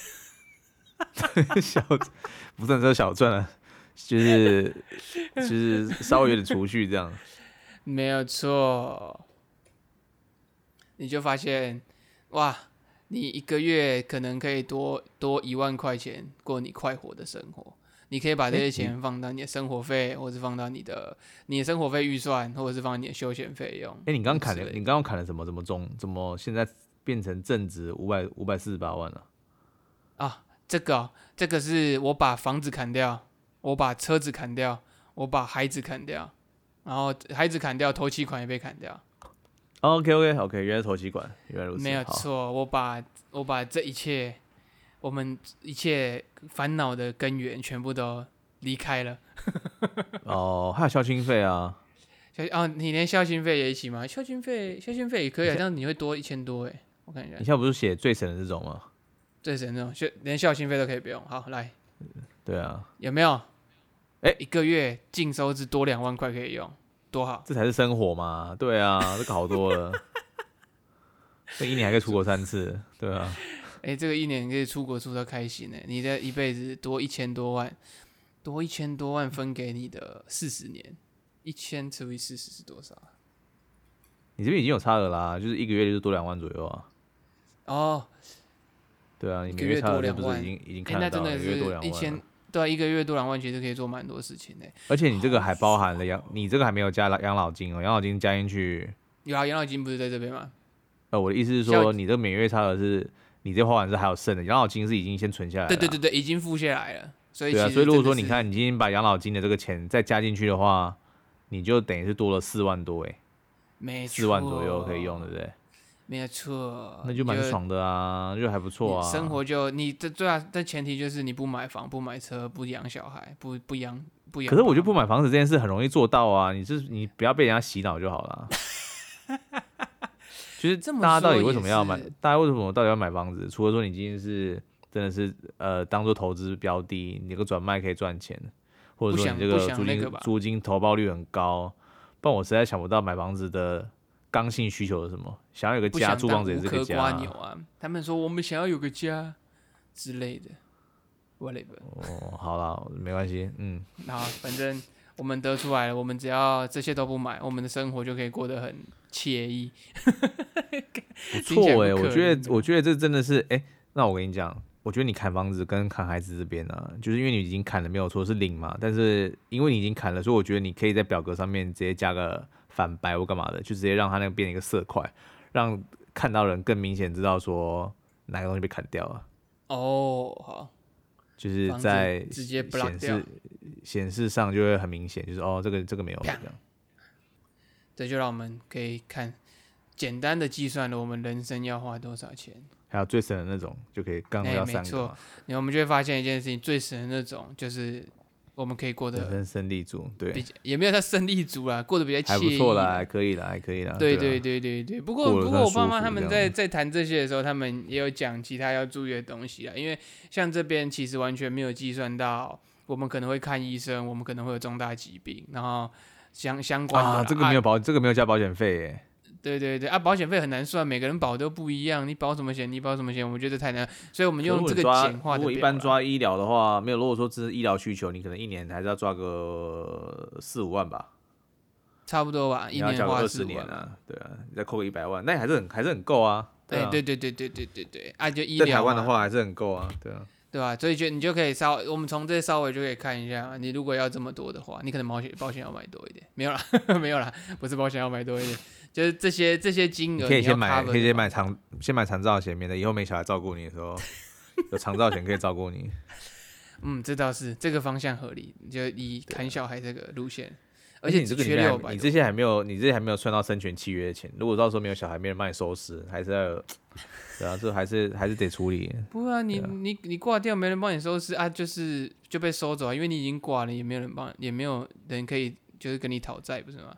不算说小赚了，就是就是稍微有点储蓄这样。没有错。你就发现，哇，你一个月可能可以多多一万块钱过你快活的生活。你可以把这些钱放到你的生活费，或者是放到你的你的生活费预算，或者是放你的休闲费用。哎，你刚刚砍了，你刚刚砍了什么？怎么中？怎么现在变成正值五百五百四十八万了？啊，这个这个是我把房子砍掉，我把车子砍掉，我把孩子砍掉，然后孩子砍掉，头期款也被砍掉。OK OK OK，原来头期款，原来如此。没有错，我把我把这一切。我们一切烦恼的根源全部都离开了。哦，还有孝心费啊？孝哦，你连孝心费也一起吗？孝心费，孝心费也可以，这样你会多一千多哎。我看一下，你现在不是写最省的这种吗？最神那种，孝连孝心费都可以不用。好，来，对啊，有没有？哎，一个月净收支多两万块可以用，多好！这才是生活嘛。对啊，这个好多了。这一年还可以出国三次，对啊。哎，这个一年可以出国出的开心呢。你的一辈子多一千多万，多一千多万分给你的四十年，一千除以四十是多少？你这边已经有差额啦，就是一个月就是多两万左右啊。哦，对啊，你每个月多两万，已经已经看到一个月多两万。一千对啊，一个月多两万其实可以做蛮多事情的。而且你这个还包含了养，你这个还没有加养老金哦，养老金加进去。有啊，养老金不是在这边吗？呃，我的意思是说，你这个每月差额是。你这花完是还有剩的，养老金是已经先存下来了。对对对对，已经付下来了。所以对啊，所以如果说你看，你今天把养老金的这个钱再加进去的话，你就等于是多了四万多哎，没四万左右可以用，对不对？没有错，那就蛮爽的啊，就还不错啊。生活就你这最啊，但前提就是你不买房、不买车、不养小孩、不不养不养。可是我觉得不买房子这件事很容易做到啊，你是你不要被人家洗脑就好了。其实大家到底为什么要买？大家为什么到底要买房子？除了说你今天是真的是呃当做投资标的，你个转卖可以赚钱，或者说你这个租金租金投报率很高，不然我实在想不到买房子的刚性需求是什么。想要有个家，租房子也是个家。啊！他们说我们想要有个家之类的，whatever。哦，好了，没关系，嗯。好，反正我们得出来了，我们只要这些都不买，我们的生活就可以过得很。惬意，不错哎，我觉得，我觉得这真的是哎，那我跟你讲，我觉得你砍房子跟砍孩子这边呢，就是因为你已经砍了没有错是零嘛，但是因为你已经砍了，所以我觉得你可以在表格上面直接加个反白或干嘛的，就直接让它那个变成一个色块，让看到人更明显知道说哪个东西被砍掉了。哦，好，就是在直接显示显示上就会很明显，就是哦，这个这个没有这样。这就让我们可以看简单的计算了，我们人生要花多少钱？还有最省的那种，就可以刚好要三个。没错，然后我们就会发现一件事情，最省的那种就是我们可以过得人生胜利组，对，也没有他胜利组啦，过得比较。还不错啦，还可以啦，还可以啦。对对对对对，不过不过我爸妈他们在在谈这些的时候，他们也有讲其他要注意的东西啊，因为像这边其实完全没有计算到我们可能会看医生，我们可能会有重大疾病，然后。相相关的啊，这个没有保，这个没有加保险费耶。对对对啊保险费很难算每个人保都不一样你保什么险你保什么险我觉得太难所以我们用这个简化如果一般抓医疗的话没有如果说只是医疗需求你可能一年还是要抓个四五万吧。差不多吧一年或四年啊对啊你再扣个一百万那还是很还是很够啊对对对对对对对对啊就医疗在百湾的话还是很够啊对啊。对吧所以就你就可以稍我们从这稍微就可以看一下你如果要这么多的话你可能保险保险要买多一点没有啦 没有啦不是保险要买多一点就是这些这些金额。可以先买，可以先买长，先买长照险，免得以后没小孩照顾你的时候，有长照险可以照顾你。嗯，这倒是这个方向合理，就以砍小孩这个路线。而且你这个缺六你这些还没有，你这些还没有算到生权契约的钱。如果到时候没有小孩，没人帮你收拾，还是要。对啊，这还是还是得处理。不啊，你你你挂掉，没人帮你收拾啊，就是就被收走啊，因为你已经挂了，也没有人帮，也没有人可以就是跟你讨债，不是吗？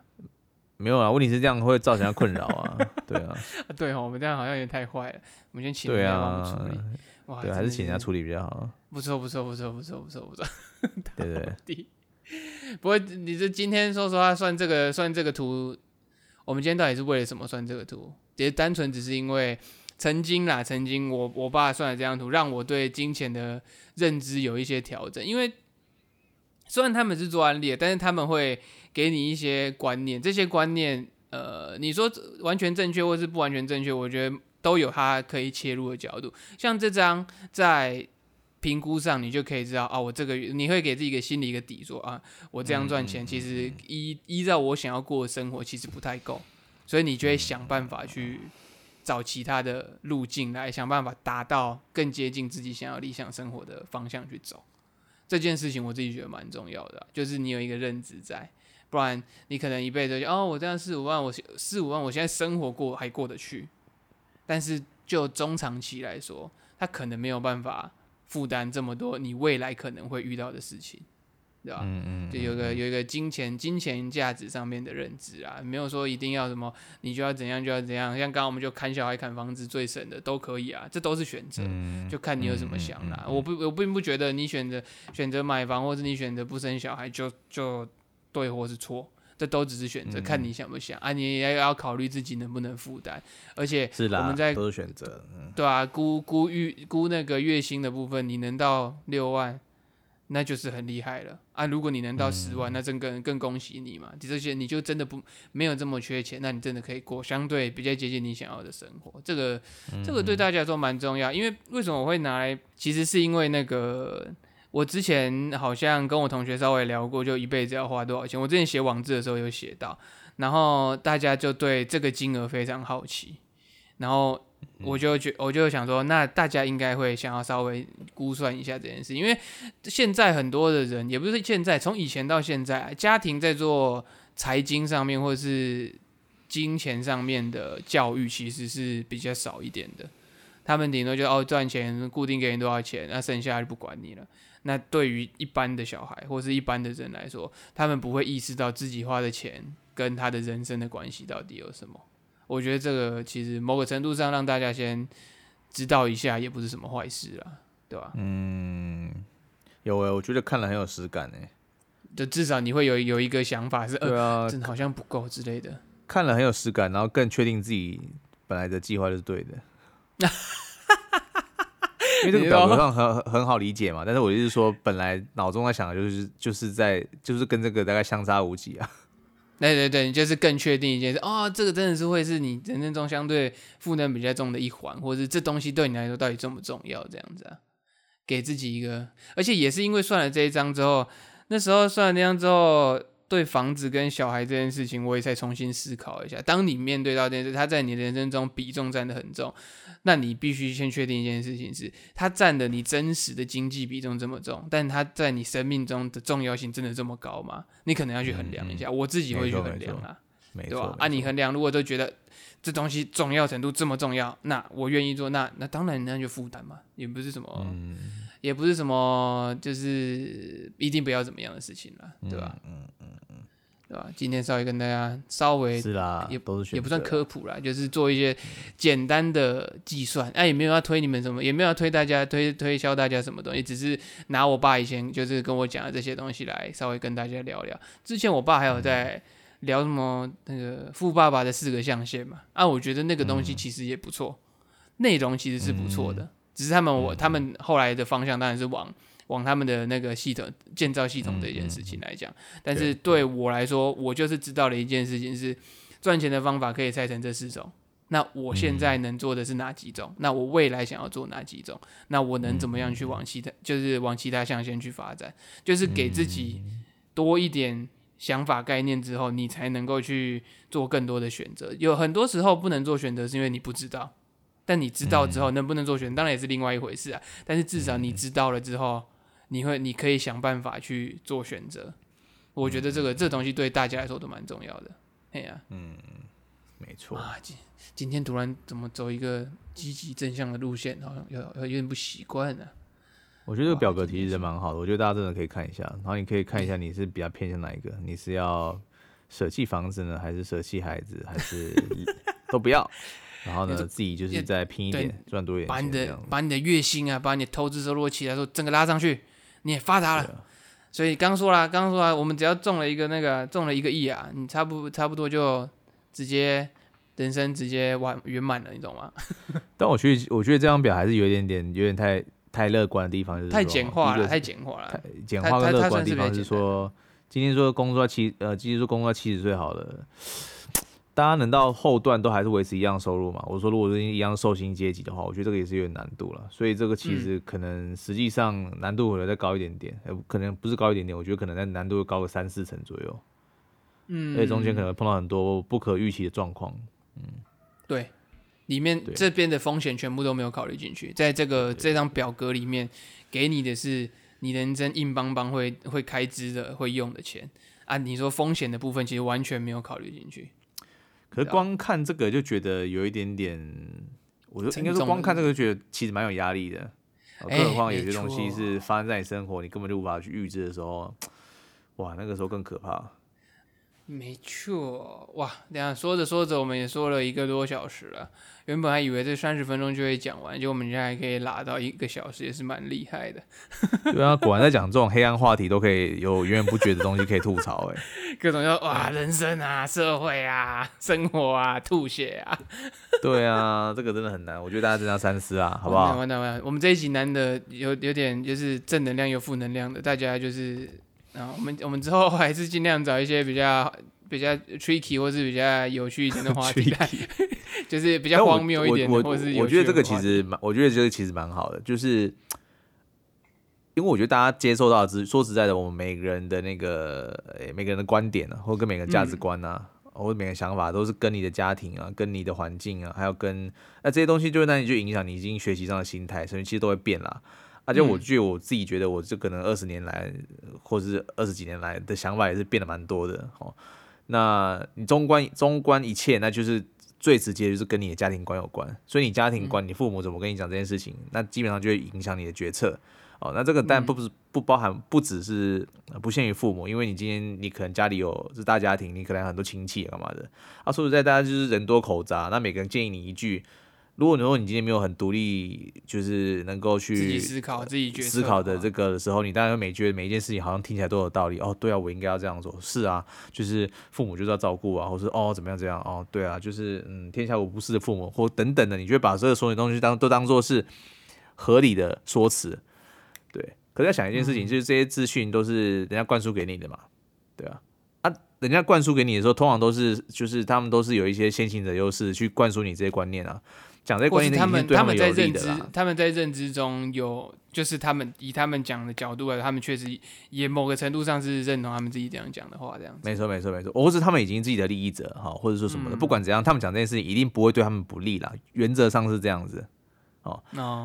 没有啊，问题是这样会造成困扰啊。对啊，对哦，我们这样好像有点太坏了。我们先请人家帮处理。哇，对，还是请人家处理比较好。不错，不错，不错，不错，不错，不错。对对。不过你这今天说实话算这个算这个图，我们今天到底是为了什么算这个图？也单纯只是因为。曾经啦，曾经我我爸算的这张图，让我对金钱的认知有一些调整。因为虽然他们是做案例，但是他们会给你一些观念，这些观念，呃，你说完全正确或是不完全正确，我觉得都有它可以切入的角度。像这张在评估上，你就可以知道啊，我这个月你会给自己一个心理一个底，说啊，我这样赚钱，其实依依照我想要过的生活，其实不太够，所以你就会想办法去找其他的路径来想办法达到更接近自己想要理想生活的方向去走。这件事情我自己觉得蛮重要的，就是你有一个认知在，不然你可能一辈子就哦，我这样四五万，我四五万，我现在生活过还过得去，但是就中长期来说，他可能没有办法负担这么多你未来可能会遇到的事情。对吧？嗯嗯，就有个有一个金钱金钱价值上面的认知啊，没有说一定要什么，你就要怎样就要怎样。像刚刚我们就砍小孩砍房子最省的都可以啊，这都是选择，就看你有什么想啦。我不我并不觉得你选择选择买房或者你选择不生小孩就就对或是错，这都只是选择，看你想不想啊。你也要考虑自己能不能负担，而且是我们在都是选择，对啊，估估预估那个月薪的部分，你能到六万。那就是很厉害了啊！如果你能到十万，那真更更恭喜你嘛！这些你就真的不没有这么缺钱，那你真的可以过相对比较接近你想要的生活。这个这个对大家来说蛮重要，因为为什么我会拿来？其实是因为那个我之前好像跟我同学稍微聊过，就一辈子要花多少钱。我之前写网志的时候有写到，然后大家就对这个金额非常好奇，然后。我就觉，我就想说，那大家应该会想要稍微估算一下这件事，因为现在很多的人，也不是现在，从以前到现在，家庭在做财经上面或者是金钱上面的教育，其实是比较少一点的。他们顶多就哦赚钱，固定给你多少钱，那剩下就不管你了。那对于一般的小孩或是一般的人来说，他们不会意识到自己花的钱跟他的人生的关系到底有什么。我觉得这个其实某个程度上让大家先知道一下，也不是什么坏事啊，对吧？嗯，有诶，我觉得看了很有实感诶，就至少你会有有一个想法是，对啊，真的好像不够之类的。看了很有实感，然后更确定自己本来的计划是对的。因为这个表格上很很好理解嘛，但是我就是说，本来脑中在想的就是就是在就是跟这个大概相差无几啊。对对对，你就是更确定一件事哦，这个真的是会是你人生中相对负担比较重的一环，或者是这东西对你来说到底重不重要？这样子啊，给自己一个，而且也是因为算了这一张之后，那时候算了那张之后。对房子跟小孩这件事情，我也再重新思考一下。当你面对到这件事，它在你人生中比重占的很重，那你必须先确定一件事情是，它占的你真实的经济比重这么重，但它在你生命中的重要性真的这么高吗？你可能要去衡量一下。我自己会去衡量啊，对吧？啊，你衡量，如果都觉得这东西重要程度这么重要，那我愿意做，那那当然那就负担嘛，也不是什么，也不是什么，就是一定不要怎么样的事情了，对吧？嗯嗯嗯。对吧？今天稍微跟大家稍微是啦，也都是也不算科普啦，就是做一些简单的计算。哎，也没有要推你们什么，也没有要推大家推推销大家什么东西，只是拿我爸以前就是跟我讲的这些东西来稍微跟大家聊聊。之前我爸还有在聊什么那个富爸爸的四个象限嘛？啊，我觉得那个东西其实也不错，内容其实是不错的，只是他们我他们后来的方向当然是往。往他们的那个系统建造系统这件事情来讲，但是对我来说，我就是知道了一件事情是赚钱的方法可以拆成这四种。那我现在能做的是哪几种？那我未来想要做哪几种？那我能怎么样去往其他，就是往其他象限去发展？就是给自己多一点想法概念之后，你才能够去做更多的选择。有很多时候不能做选择，是因为你不知道。但你知道之后能不能做选，当然也是另外一回事啊。但是至少你知道了之后。你会，你可以想办法去做选择。我觉得这个这东西对大家来说都蛮重要的。哎呀，嗯，没错。啊，今今天突然怎么走一个积极正向的路线，好像有有点不习惯呢。我觉得这个表格其实蛮好的，我觉得大家真的可以看一下。然后你可以看一下你是比较偏向哪一个，你是要舍弃房子呢，还是舍弃孩子，还是 都不要？然后呢，自己就是再拼一点，赚多一点，把你的把你的月薪啊，把你的投资收入起来，说整个拉上去。你也发达了，所以刚说了，刚说了，我们只要中了一个那个中了一个亿啊，你差不差不多就直接人生直接完圆满了，你懂吗？但我觉得我觉得这张表还是有一点点有点太太乐观的地方就是太简化了，太简简化了。太简化跟乐观的地方是说，今天说工作到七呃，今天说工作到七十岁好了。大家能到后段都还是维持一样收入嘛？我说如果是一样受薪阶级的话，我觉得这个也是有点难度了。所以这个其实可能实际上难度可能再高一点点，呃，可能不是高一点点，我觉得可能在难度会高个三四成左右。嗯，而且中间可能碰到很多不可预期的状况。嗯，对，里面这边的风险全部都没有考虑进去，在这个这张表格里面给你的是你人生硬邦邦会会开支的会用的钱啊。你说风险的部分其实完全没有考虑进去。可是光看这个就觉得有一点点，我就应该说光看这个就觉得其实蛮有压力的，更何况有些东西是发生在你生活，你根本就无法去预知的时候，哇，那个时候更可怕。没错，哇，等下说着说着，我们也说了一个多小时了。原本还以为这三十分钟就会讲完，就我们现在还可以拉到一个小时，也是蛮厉害的。对啊，果然在讲这种黑暗话题，都可以有源源不绝的东西可以吐槽哎。各种要哇，人生啊，社会啊，生活啊，吐血啊。对啊，这个真的很难，我觉得大家真的要三思啊，好不好？完蛋完蛋，我们这一集难得有有点就是正能量又负能量的，大家就是啊，我们我们之后 还是尽量找一些比较。比较 tricky 或是比较有趣 一点的话题，就是比较荒谬一点，或是我觉得这个其实蛮，我觉得这个其实蛮好的，就是因为我觉得大家接受到资，说实在的，我们每个人的那个每个人的观点啊，或跟每个价值观啊，或者每个想法，都是跟你的家庭啊，跟你的环境啊，还有跟那这些东西，就会那你就影响你已经学习上的心态，所以其实都会变啦。而且我就我自己觉得，我这可能二十年来，或者是二十几年来的想法也是变得蛮多的哦。那你中观中观一切，那就是最直接就是跟你的家庭观有关。所以你家庭观，你父母怎么跟你讲这件事情，那基本上就会影响你的决策。哦，那这个但不不是不包含，不只是不限于父母，因为你今天你可能家里有是大家庭，你可能很多亲戚干嘛的。啊，说实在，大家就是人多口杂，那每个人建议你一句。如果你说你今天没有很独立，就是能够去自己思考、自己思考的这个的时候，你当然每觉得每一件事情好像听起来都有道理。哦，对啊，我应该要这样做。是啊，就是父母就是要照顾啊，或是哦怎么样这样哦，对啊，就是嗯天下无不是的父母或等等的，你就会把这个所有东西当都当做是合理的说辞。对，可是要想一件事情，就是这些资讯都是人家灌输给你的嘛，对啊，啊，人家灌输给你的时候，通常都是就是他们都是有一些先行者优势去灌输你这些观念啊。讲这关系他们他们在认知他们在认知中有，就是他们以他们讲的角度来，他们确实也某个程度上是认同他们自己这样讲的话，这样子。没错没错没错，或是他们已经自己的利益者哈，或者说什么的，不管怎样，他们讲这件事情一定不会对他们不利啦，原则上是这样子。哦，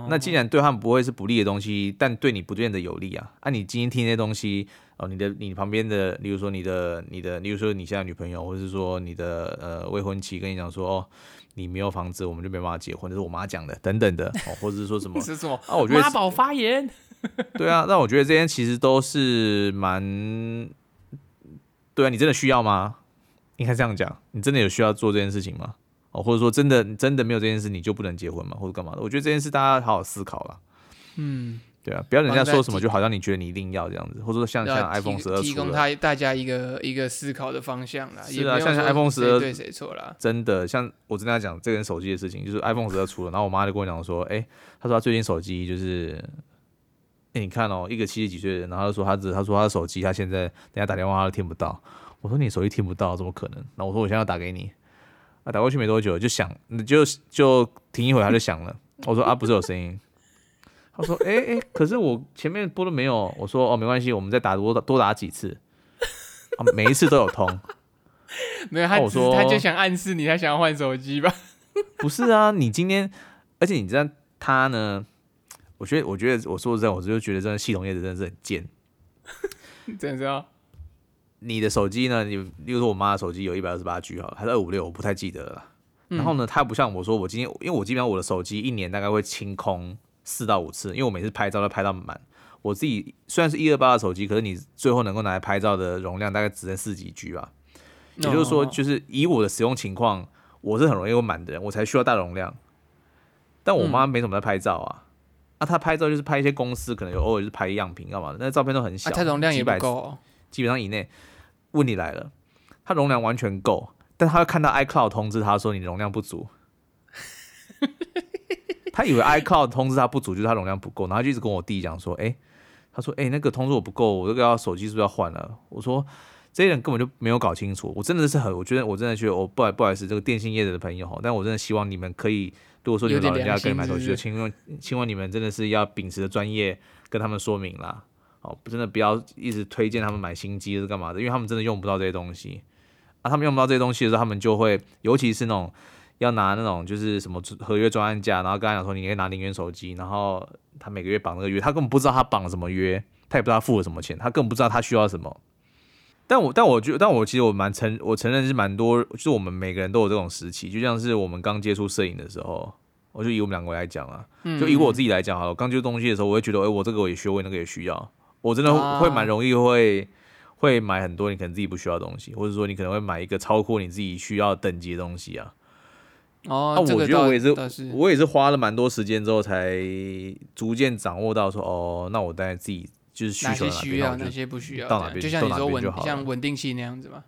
那既然对他们不会是不利的东西，但对你不见得有利啊。啊，你今天听这些东西，哦，你的你旁边的，例如说你的你的，例如说你现在女朋友，或者是说你的呃未婚妻跟你讲说哦。你没有房子，我们就没办法结婚，这是我妈讲的，等等的，哦，或者是说什么？是什么？啊，我觉得妈宝发言。对啊，那我觉得这些其实都是蛮，对啊，你真的需要吗？应该这样讲，你真的有需要做这件事情吗？哦，或者说真的真的没有这件事，你就不能结婚吗？或者干嘛的？我觉得这件事大家好好思考了。嗯。对啊，不要人家说什么，就好像你觉得你一定要这样子，或者说像像 iPhone 十二提供他大家一个一个思考的方向啦。是啊，像像 iPhone 十二对谁错了？真的，像我跟他讲这个手机的事情，就是 iPhone 十二出了，然后我妈就跟我讲说，哎，她说她最近手机就是，哎，你看哦，一个七十几岁的人，然后他说她只她说她的手机她现在等下打电话她都听不到。我说你手机听不到怎么可能？那我说我现在要打给你，啊，打过去没多久就响，就就停一会他就响了。我说啊，不是有声音。他说：“哎哎，可是我前面播了没有。”我说：“哦，没关系，我们再打多多打几次，每一次都有通。”没有，他我说他就想暗示你，他想要换手机吧？不是啊，你今天，而且你知道他呢？我觉得，我觉得我说实在，我就觉得这个系统业的真的是很贱。怎样？你的手机呢？你例如说我妈的手机有一百二十八 G 哈，还是二五六？我不太记得了。然后呢，它不像我说，我今天因为我基本上我的手机一年大概会清空。四到五次，因为我每次拍照都拍到满。我自己虽然是一二八的手机，可是你最后能够拿来拍照的容量大概只剩四几 G 吧。也就是说，就是以我的使用情况，我是很容易会满的人，我才需要大容量。但我妈没怎么在拍照啊，那她拍照就是拍一些公司，可能有偶尔就是拍样品干嘛的，那照片都很小，她容量也不够，基本上以内。问题来了，她容量完全够，但她会看到 iCloud 通知她说你容量不足。他以为 iCloud 通知他不足，就是他容量不够，然后就一直跟我弟讲说，哎，他说，哎，那个通知我不够，我这个要手机是不是要换了？我说，这些人根本就没有搞清楚，我真的是很，我觉得我真的觉得，我不不好意思，这个电信业的朋友哈，但我真的希望你们可以，如果说你们老人家可以买手机，请问，请问你们真的是要秉持的专业跟他们说明啦，哦，真的不要一直推荐他们买新机是干嘛的，因为他们真的用不到这些东西。啊，他们用不到这些东西的时候，他们就会，尤其是那种要拿那种就是什么合约专案价，然后跟他讲说你可以拿零元手机，然后他每个月绑那个约，他根本不知道他绑了什么约，他也不知道他付了什么钱，他更不知道他需要什么。但我但我觉得，但我其实我蛮承我承认是蛮多，就是我们每个人都有这种时期，就像是我们刚接触摄影的时候，我就以我们两个来讲啊，就以我自己来讲哈，我刚接触东西的时候，我会觉得，哎，我这个我也学会，那个也需要，我真的会蛮容易会。会买很多你可能自己不需要的东西，或者说你可能会买一个超过你自己需要等级的东西啊。哦，那我觉得我也是，我也是花了蛮多时间之后才逐渐掌握到说，哦，那我大概自己就是需求需要，哪些不需要，到哪边就像你说稳，像稳定器那样子嘛。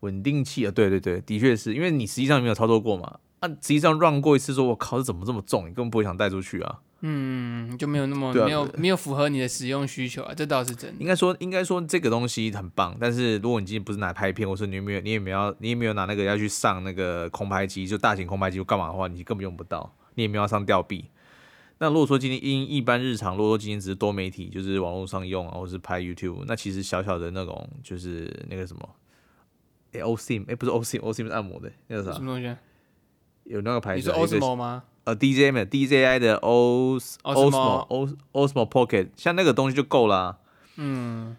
稳定器啊，对对对，的确是因为你实际上没有操作过嘛，啊，实际上 run 过一次，说我靠，这怎么这么重？你根本不会想带出去啊。嗯，就没有那么没有没有符合你的使用需求啊，这倒是真的。应该说应该说这个东西很棒，但是如果你今天不是拿拍片，或是你没有你也没有你也没有拿那个要去上那个空拍机，就大型空拍机干嘛的话，你根本用不到。你也没有要上吊臂。那如果说今天因一般日常，如果说今天只是多媒体，就是网络上用啊，或是拍 YouTube，那其实小小的那种就是那个什么，哎，OSIM，哎，不是 OSIM，OSIM 是按摩的，那个啥？什么东西？有那个牌子？是 Osmo 吗？呃，DJI 的 DJI 的 Os Osmo Osmo Pocket，像那个东西就够了。嗯，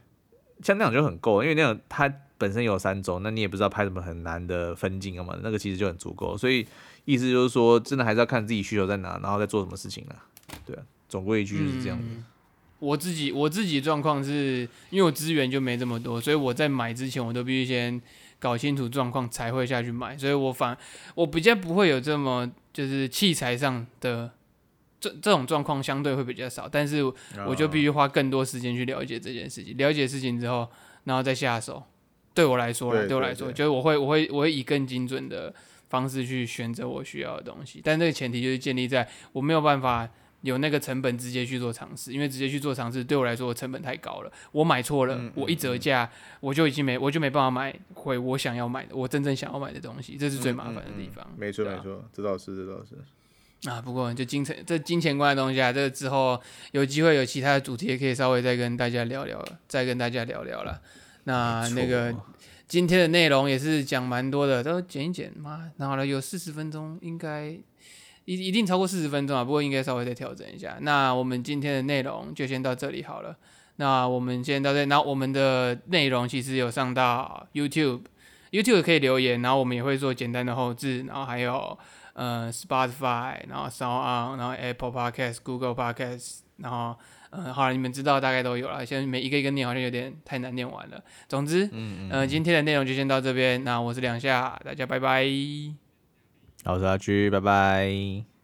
像那种就很够，因为那种它本身有三种，那你也不知道拍什么很难的分镜啊嘛，那个其实就很足够。所以意思就是说，真的还是要看自己需求在哪，然后再做什么事情啊。对啊，总归一句就是这样子。我自己我自己状况是因为我资源就没这么多，所以我在买之前我都必须先。搞清楚状况才会下去买，所以我反我比较不会有这么就是器材上的这这种状况相对会比较少，但是我就必须花更多时间去了解这件事情，了解事情之后，然后再下手。对我来说，对我来说，就是我会我会我会以更精准的方式去选择我需要的东西，但这个前提就是建立在我没有办法。有那个成本直接去做尝试，因为直接去做尝试对我来说成本太高了。我买错了，我一折价我就已经没我就没办法买回我想要买的我真正想要买的东西，这是最麻烦的地方。没错没错，这倒是这倒是。啊，不过就金钱这金钱观的东西啊，这个之后有机会有其他的主题也可以稍微再跟大家聊聊，再跟大家聊聊了。那那个今天的内容也是讲蛮多的，都剪一剪嘛，然后呢有四十分钟应该。一一定超过四十分钟啊，不过应该稍微再调整一下。那我们今天的内容就先到这里好了。那我们先到这，然后我们的内容其实有上到 YouTube，YouTube 可以留言，然后我们也会做简单的后置，然后还有呃 Spotify，然后 Sound，然后 Apple Podcast、Google Podcast，然后嗯好了，你们知道大概都有了。现在每一个一个念好像有点太难念完了。总之，嗯嗯，今天的内容就先到这边。那我是两下，大家拜拜。好我是阿居，拜拜。